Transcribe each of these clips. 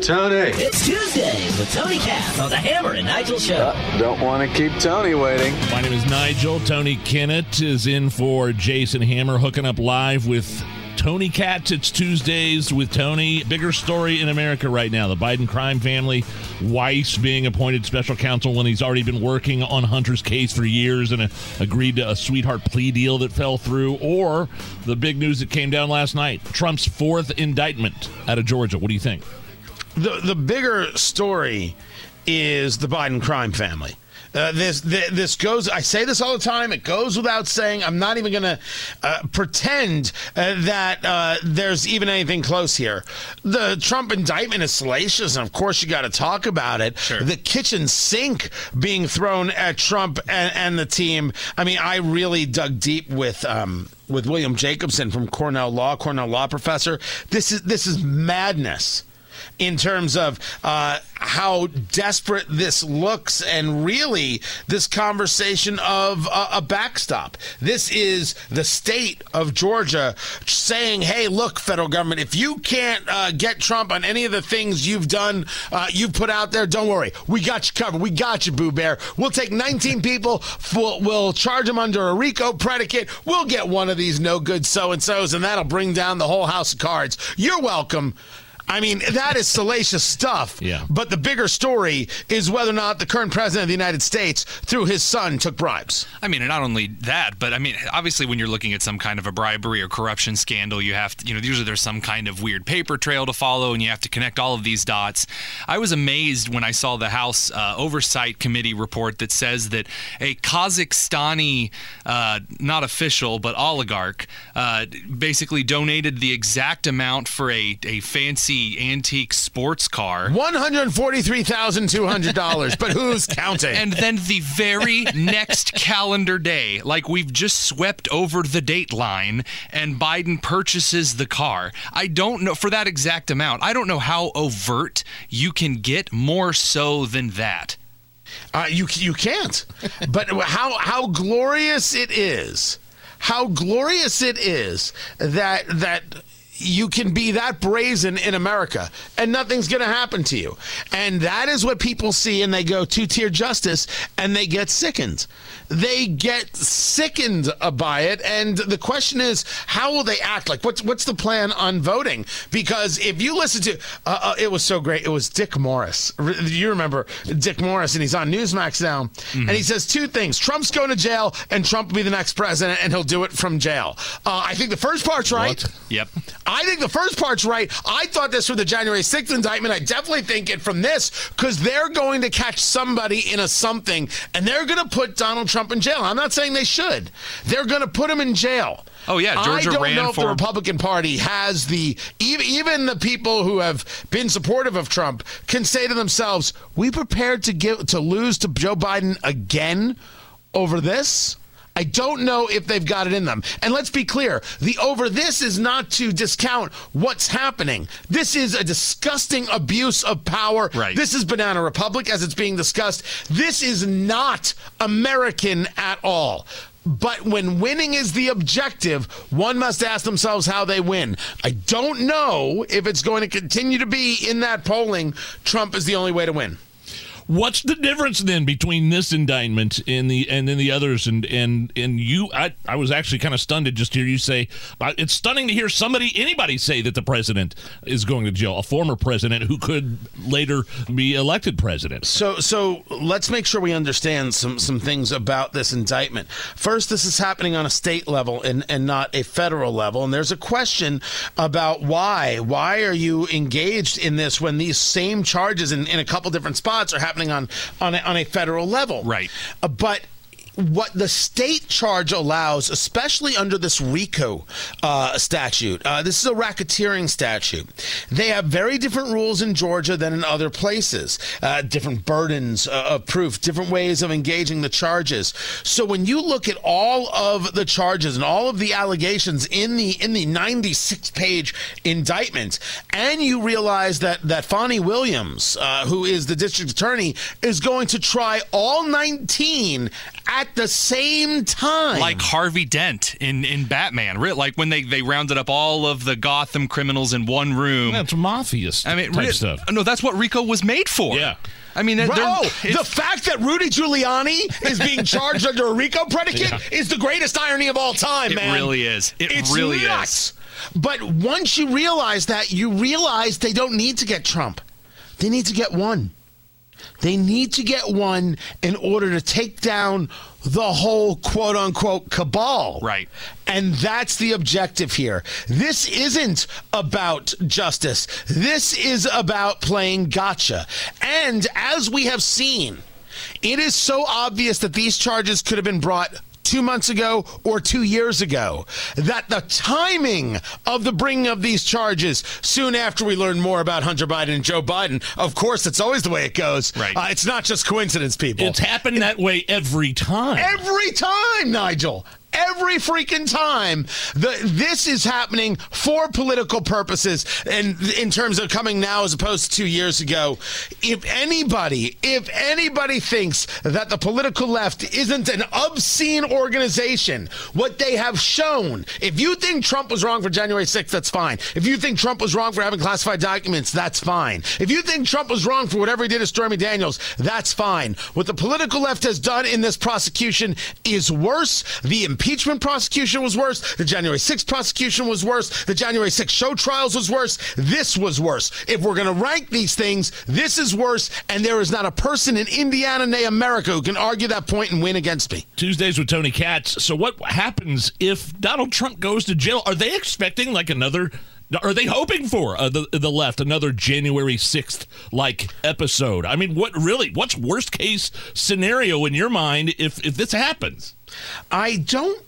Tony. It's Tuesday with Tony Katz on the Hammer and Nigel Show. Don't want to keep Tony waiting. My name is Nigel. Tony Kinnett is in for Jason Hammer, hooking up live with Tony Katz. It's Tuesdays with Tony. Bigger story in America right now. The Biden crime family, Weiss being appointed special counsel when he's already been working on Hunter's case for years and uh, agreed to a sweetheart plea deal that fell through, or the big news that came down last night Trump's fourth indictment out of Georgia. What do you think? The the bigger story is the Biden crime family. Uh, this, this this goes. I say this all the time. It goes without saying. I'm not even going to uh, pretend uh, that uh, there's even anything close here. The Trump indictment is salacious, and of course you got to talk about it. The kitchen sink being thrown at Trump and, and the team. I mean, I really dug deep with. Um, with William Jacobson from Cornell Law, Cornell Law professor, this is this is madness in terms of uh, how desperate this looks and really this conversation of a backstop. This is the state of Georgia saying, hey, look, federal government, if you can't uh, get Trump on any of the things you've done, uh, you've put out there, don't worry. We got you covered. We got you, Boo Bear. We'll take 19 people, we'll, we'll charge them under a RICO predicate. We'll get one of these no good so and so's, and that'll bring down the whole house of cards. You're welcome. I mean, that is salacious stuff. Yeah. But the bigger story is whether or not the current president of the United States, through his son, took bribes. I mean, and not only that, but I mean, obviously, when you're looking at some kind of a bribery or corruption scandal, you have to, you know, usually there's some kind of weird paper trail to follow, and you have to connect all of these dots. I was amazed when I saw the House uh, Oversight Committee report that says that a Kazakhstani, uh, not official, but oligarch, uh, basically donated the exact amount for a, a fancy antique sports car. $143,200, but who's counting? And then the very next calendar day, like we've just swept over the date line, and Biden purchases the car. I don't know, for that exact amount, I don't know how overt you can get more so than that. Uh, you you can't. But how how glorious it is, how glorious it is that that you can be that brazen in America and nothing's going to happen to you. And that is what people see and they go two tier justice and they get sickened. They get sickened by it. And the question is, how will they act? Like, what's what's the plan on voting? Because if you listen to, uh, uh, it was so great. It was Dick Morris. You remember Dick Morris, and he's on Newsmax now, and he says two things: Trump's going to jail, and Trump will be the next president, and he'll do it from jail. Uh, I think the first part's right. Yep. I think the first part's right. I thought this for the January 6th indictment. I definitely think it from this because they're going to catch somebody in a something and they're going to put Donald Trump in jail. I'm not saying they should. They're going to put him in jail. Oh, yeah, Georgia I don't know if the Republican Party has the even even the people who have been supportive of Trump can say to themselves, "We prepared to give to lose to Joe Biden again over this." I don't know if they've got it in them. And let's be clear the over this is not to discount what's happening. This is a disgusting abuse of power. Right. This is Banana Republic as it's being discussed. This is not American at all. But when winning is the objective, one must ask themselves how they win. I don't know if it's going to continue to be in that polling. Trump is the only way to win. What's the difference then between this indictment and the and then the others? And and and you, I, I was actually kind of stunned to just hear you say it's stunning to hear somebody anybody say that the president is going to jail, a former president who could later be elected president. So, so let's make sure we understand some some things about this indictment. First, this is happening on a state level and and not a federal level. And there's a question about why. Why are you engaged in this when these same charges in, in a couple different spots are happening on on a, on a federal level? Right. Uh, but what the state charge allows, especially under this RICO uh, statute, uh, this is a racketeering statute. They have very different rules in Georgia than in other places, uh, different burdens uh, of proof, different ways of engaging the charges. So when you look at all of the charges and all of the allegations in the in the 96 page indictment, and you realize that that Fani Willis, uh, who is the district attorney, is going to try all 19 at the same time. Like Harvey Dent in, in Batman. Like when they, they rounded up all of the Gotham criminals in one room. That's mafia st- I mean, type re- stuff. No, that's what Rico was made for. Yeah. I mean, they're, they're- Oh, the fact that Rudy Giuliani is being charged under a RICO predicate is the greatest irony of all time, It man. It really is. It it's really nuts. But once you realize that, you realize they don't need to get Trump. They need to get one. They need to get one in order to take down the whole quote unquote cabal. Right. And that's the objective here. This isn't about justice. This is about playing gotcha. And as we have seen, it is so obvious that these charges could have been brought two months ago or two years ago that the timing of the bringing of these charges soon after we learn more about Hunter Biden and Joe Biden, of course, it's always the way it goes. Right. Uh, it's not just coincidence, people. It's happened that way every time. Every time, Nigel. Every freaking time, the this is happening for political purposes, and in terms of coming now as opposed to two years ago. If anybody, if anybody thinks that the political left isn't an obscene organization, what they have shown. If you think Trump was wrong for January 6th, that's fine. If you think Trump was wrong for having classified documents, that's fine. If you think Trump was wrong for whatever he did to Stormy Daniels, that's fine. What the political left has done in this prosecution is worse. The impeachment prosecution was worse. The January 6th prosecution was worse. The January 6th show trials was worse. This was worse. If we're going to rank these things, this is worse. And there is not a person in Indiana, nay America, who can argue that point and win against me. Tuesdays with Tony Katz. So, what happens if Donald Trump goes to jail? Are they expecting like another? Are they hoping for uh, the the left another January sixth like episode? I mean, what really? What's worst case scenario in your mind if if this happens? I don't.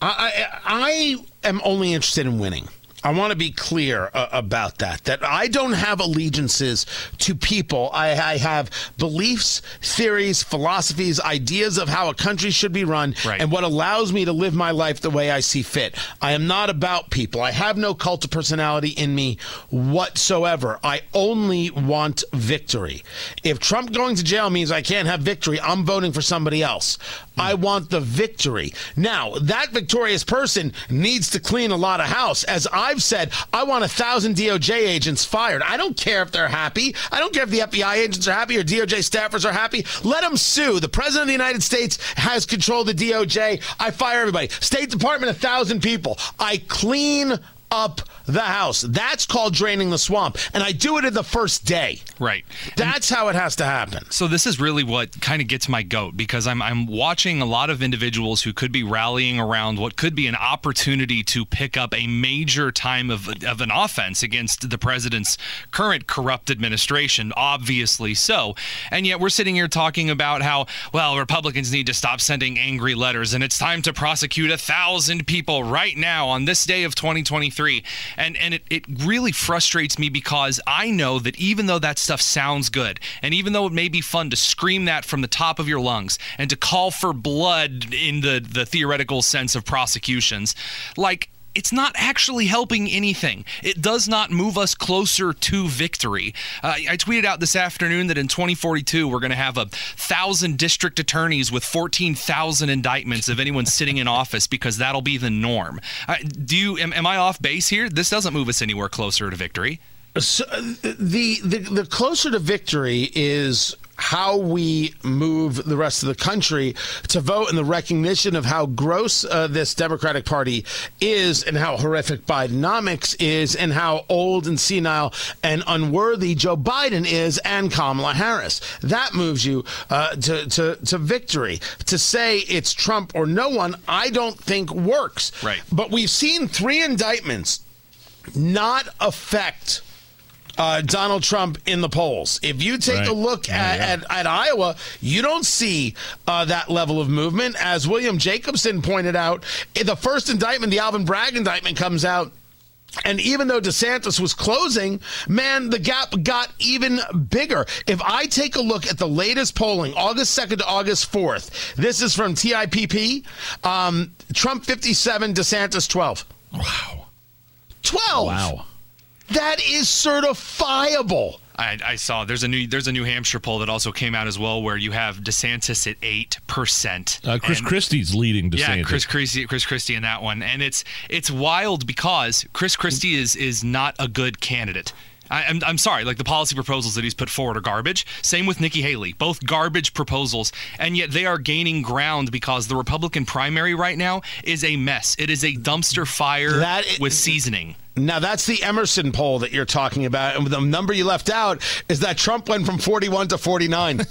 I, I, I am only interested in winning. I want to be clear uh, about that. That I don't have allegiances to people. I, I have beliefs, theories, philosophies, ideas of how a country should be run, Right. and what allows me to live my life the way I see fit. I am not about people. I have no cult of personality in me whatsoever. I only want victory. If Trump going to jail means I can't have victory, I'm voting for somebody else. I want the victory. Now, that victorious person needs to clean a lot of house. As I've said, I want a thousand DOJ agents fired. I don't care if they're happy. I don't care if the FBI agents are happy or DOJ staffers are happy. Let them sue. The president of the United States has control of the DOJ. I fire everybody. State Department, a thousand people. I clean up the house. That's called draining the swamp. And I do it in the first day. right. That's how it has to happen. So this is really what kind of gets my goat because I'm I'm watching a lot of individuals who could be rallying around what could be an opportunity to pick up a major time of of an offense against the president's current corrupt administration, obviously so. And yet we're sitting here talking about how well Republicans need to stop sending angry letters and it's time to prosecute a thousand people right now on this day of 2023. And and it, it really frustrates me because I know that even though that stuff sounds good, and even though it may be fun to scream that from the top of your lungs and to call for blood in the, the theoretical sense of prosecutions, like it's not actually helping anything. It does not move us closer to victory. Uh, I tweeted out this afternoon that in 2042 we're going to have a thousand district attorneys with 14,000 indictments of anyone sitting in office because that'll be the norm. Uh, do you? Am, am I off base here? This doesn't move us anywhere closer to victory. So, uh, the, the the closer to victory is how we move the rest of the country to vote in the recognition of how gross uh, this Democratic Party is and how horrific Bidenomics is and how old and senile and unworthy Joe Biden is and Kamala Harris. That moves you uh, to, to, to victory. To say it's Trump or no one, I don't think works. Right. But we've seen three indictments not affect uh, Donald Trump in the polls. If you take Right. a look at, yeah. At, at Iowa, you don't see uh, that level of movement. As William Jacobson pointed out, the first indictment, the Alvin Bragg indictment comes out. And even though DeSantis was closing, man, the gap got even bigger. If I take a look at the latest polling, August 2nd to August 4th, this is from TIPP, um, Trump 57, DeSantis 12. Wow. 12. Wow. That is certifiable. I, I saw there's a new there's a New Hampshire poll that also came out as well where you have DeSantis at eight percent. Uh, Chris Christie's leading DeSantis. Yeah, Chris Christie, Chris Christie in that one, and it's it's wild because Chris Christie is is not a good candidate. I, I'm, I'm sorry, like the policy proposals that he's put forward are garbage. Same with Nikki Haley, both garbage proposals, and yet they are gaining ground because the Republican primary right now is a mess. It is a dumpster fire That with seasoning. Now that's the Emerson poll that you're talking about, and the number you left out is that Trump went from 41 to 49.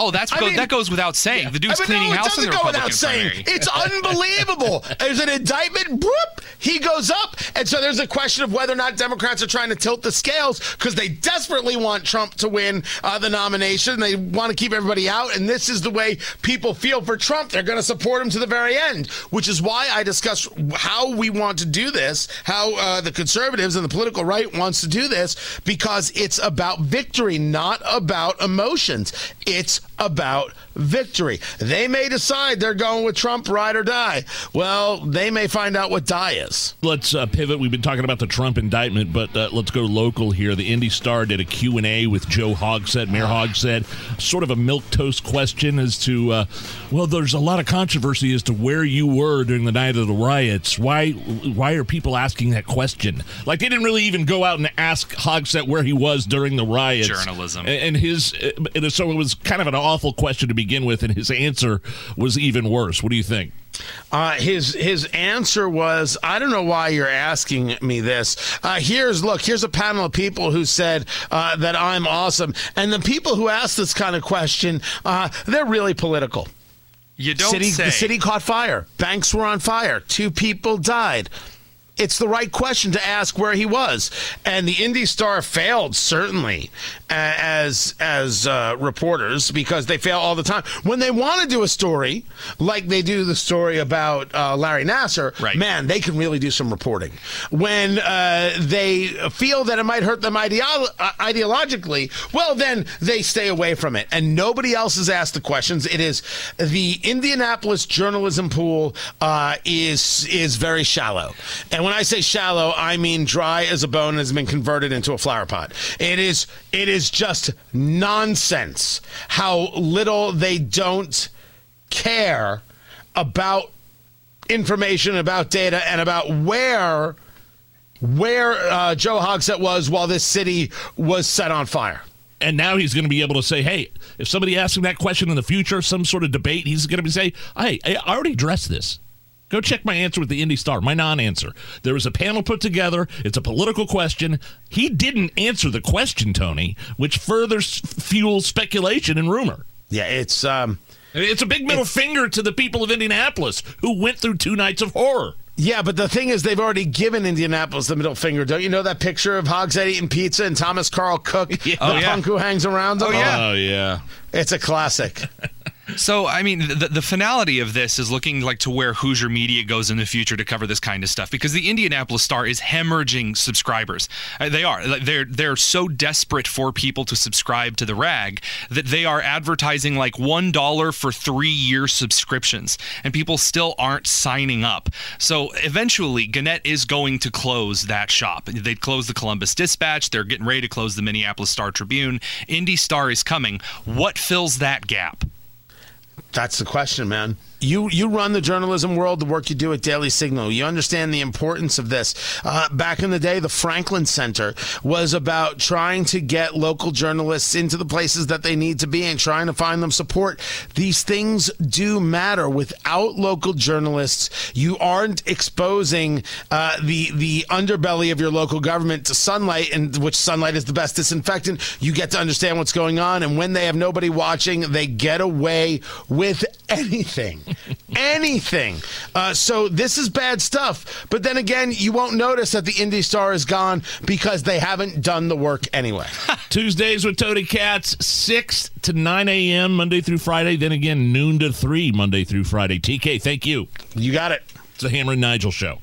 Oh, that's go, mean- that goes without saying. The dude's I mean, cleaning no, house it in the doesn't go Republican without saying. It's unbelievable. there's an indictment, boop, he goes up, and so there's a question of whether or not Democrats are trying to tilt the scales because they desperately want Trump to win uh, the nomination. They want to keep everybody out, and this is the way people feel for Trump. They're going to support him to the very end, which is why I discuss how we want to do this, how uh, the conservatives and the political right wants to do this, because it's about victory, not about emotions. It's about victory. They may decide they're going with Trump, ride or die. Well, they may find out what die is. Let's uh, pivot. We've been talking about the Trump indictment, but uh, let's go local here. The Indy Star did a Q&A with Joe Hogsett, Mayor Hogsett, sort of a milk toast question as to, uh, well, there's a lot of controversy as to where you were during the night of the riots. Why why are people asking that question? Like they didn't really even go out and ask Hogsett where he was during the riots. Journalism. And his, and so it was kind of an awful question to begin with, and his answer was even worse. What do you think? Uh, his his answer was, I don't know why you're asking me this. Uh, here's look, here's a panel of people who said uh, that I'm awesome, and the people who ask this kind of question, uh, they're really political. You don't city, say. The city caught fire. Banks were on fire. Two people died. It's the right question to ask where he was, and the Indy Star failed certainly as as uh, reporters because they fail all the time when they want to do a story like they do the story about uh, Larry Nassar. Right. Man, they can really do some reporting when uh, they feel that it might hurt them ideo- uh, ideologically. Well, then they stay away from it, and nobody else has asked the questions. It is the Indianapolis journalism pool uh, is is very shallow, and when I say shallow, I mean dry as a bone has been converted into a flower pot. It is it is just nonsense how little they don't care about information about data and about where where uh, Joe Hogsett was while this city was set on fire. And now he's going to be able to say, hey, if somebody asks him that question in the future, some sort of debate, he's going to be say, hey, I already addressed this. Go check my answer with the Indy Star, my non-answer. There was a panel put together. It's a political question. He didn't answer the question, Tony, which further s- fuels speculation and rumor. Yeah, it's um, It's a big middle finger to the people of Indianapolis who went through two nights of horror. yeah, but the thing is, they've already given Indianapolis the middle finger. Don't you know that picture of Hogsett eating pizza and Thomas Carl Cook, the Oh, yeah. punk who hangs around him? Oh, yeah. Oh, yeah. it's a classic. So, I mean, the, the finality of this is looking like to where Hoosier Media goes in the future to cover this kind of stuff because the Indianapolis Star is hemorrhaging subscribers. Uh, they are. They're they're so desperate for people to subscribe to the rag that they are advertising like one dollar for three year subscriptions, and people still aren't signing up. So eventually, Gannett is going to close that shop. They closed the Columbus Dispatch. They're getting ready to close the Minneapolis Star Tribune. Indy Star is coming. What fills that gap? That's the question, man. You you run the journalism world, the work you do at Daily Signal. You understand the importance of this. Uh, back in the day, the Franklin Center was about trying to get local journalists into the places that they need to be and trying to find them support. These things do matter. Without local journalists, you aren't exposing uh, the the underbelly of your local government to sunlight, and which sunlight is the best disinfectant. You get to understand what's going on, and when they have nobody watching, they get away with anything. Anything. Uh, so this is bad stuff. But then again, you won't notice that the Indy Star is gone because they haven't done the work anyway. Tuesdays with Tony Katz, 6 to 9 a.m. Monday through Friday. Then again, noon to 3 Monday through Friday. TK, thank you. you got it. It's the Hammer and Nigel Show.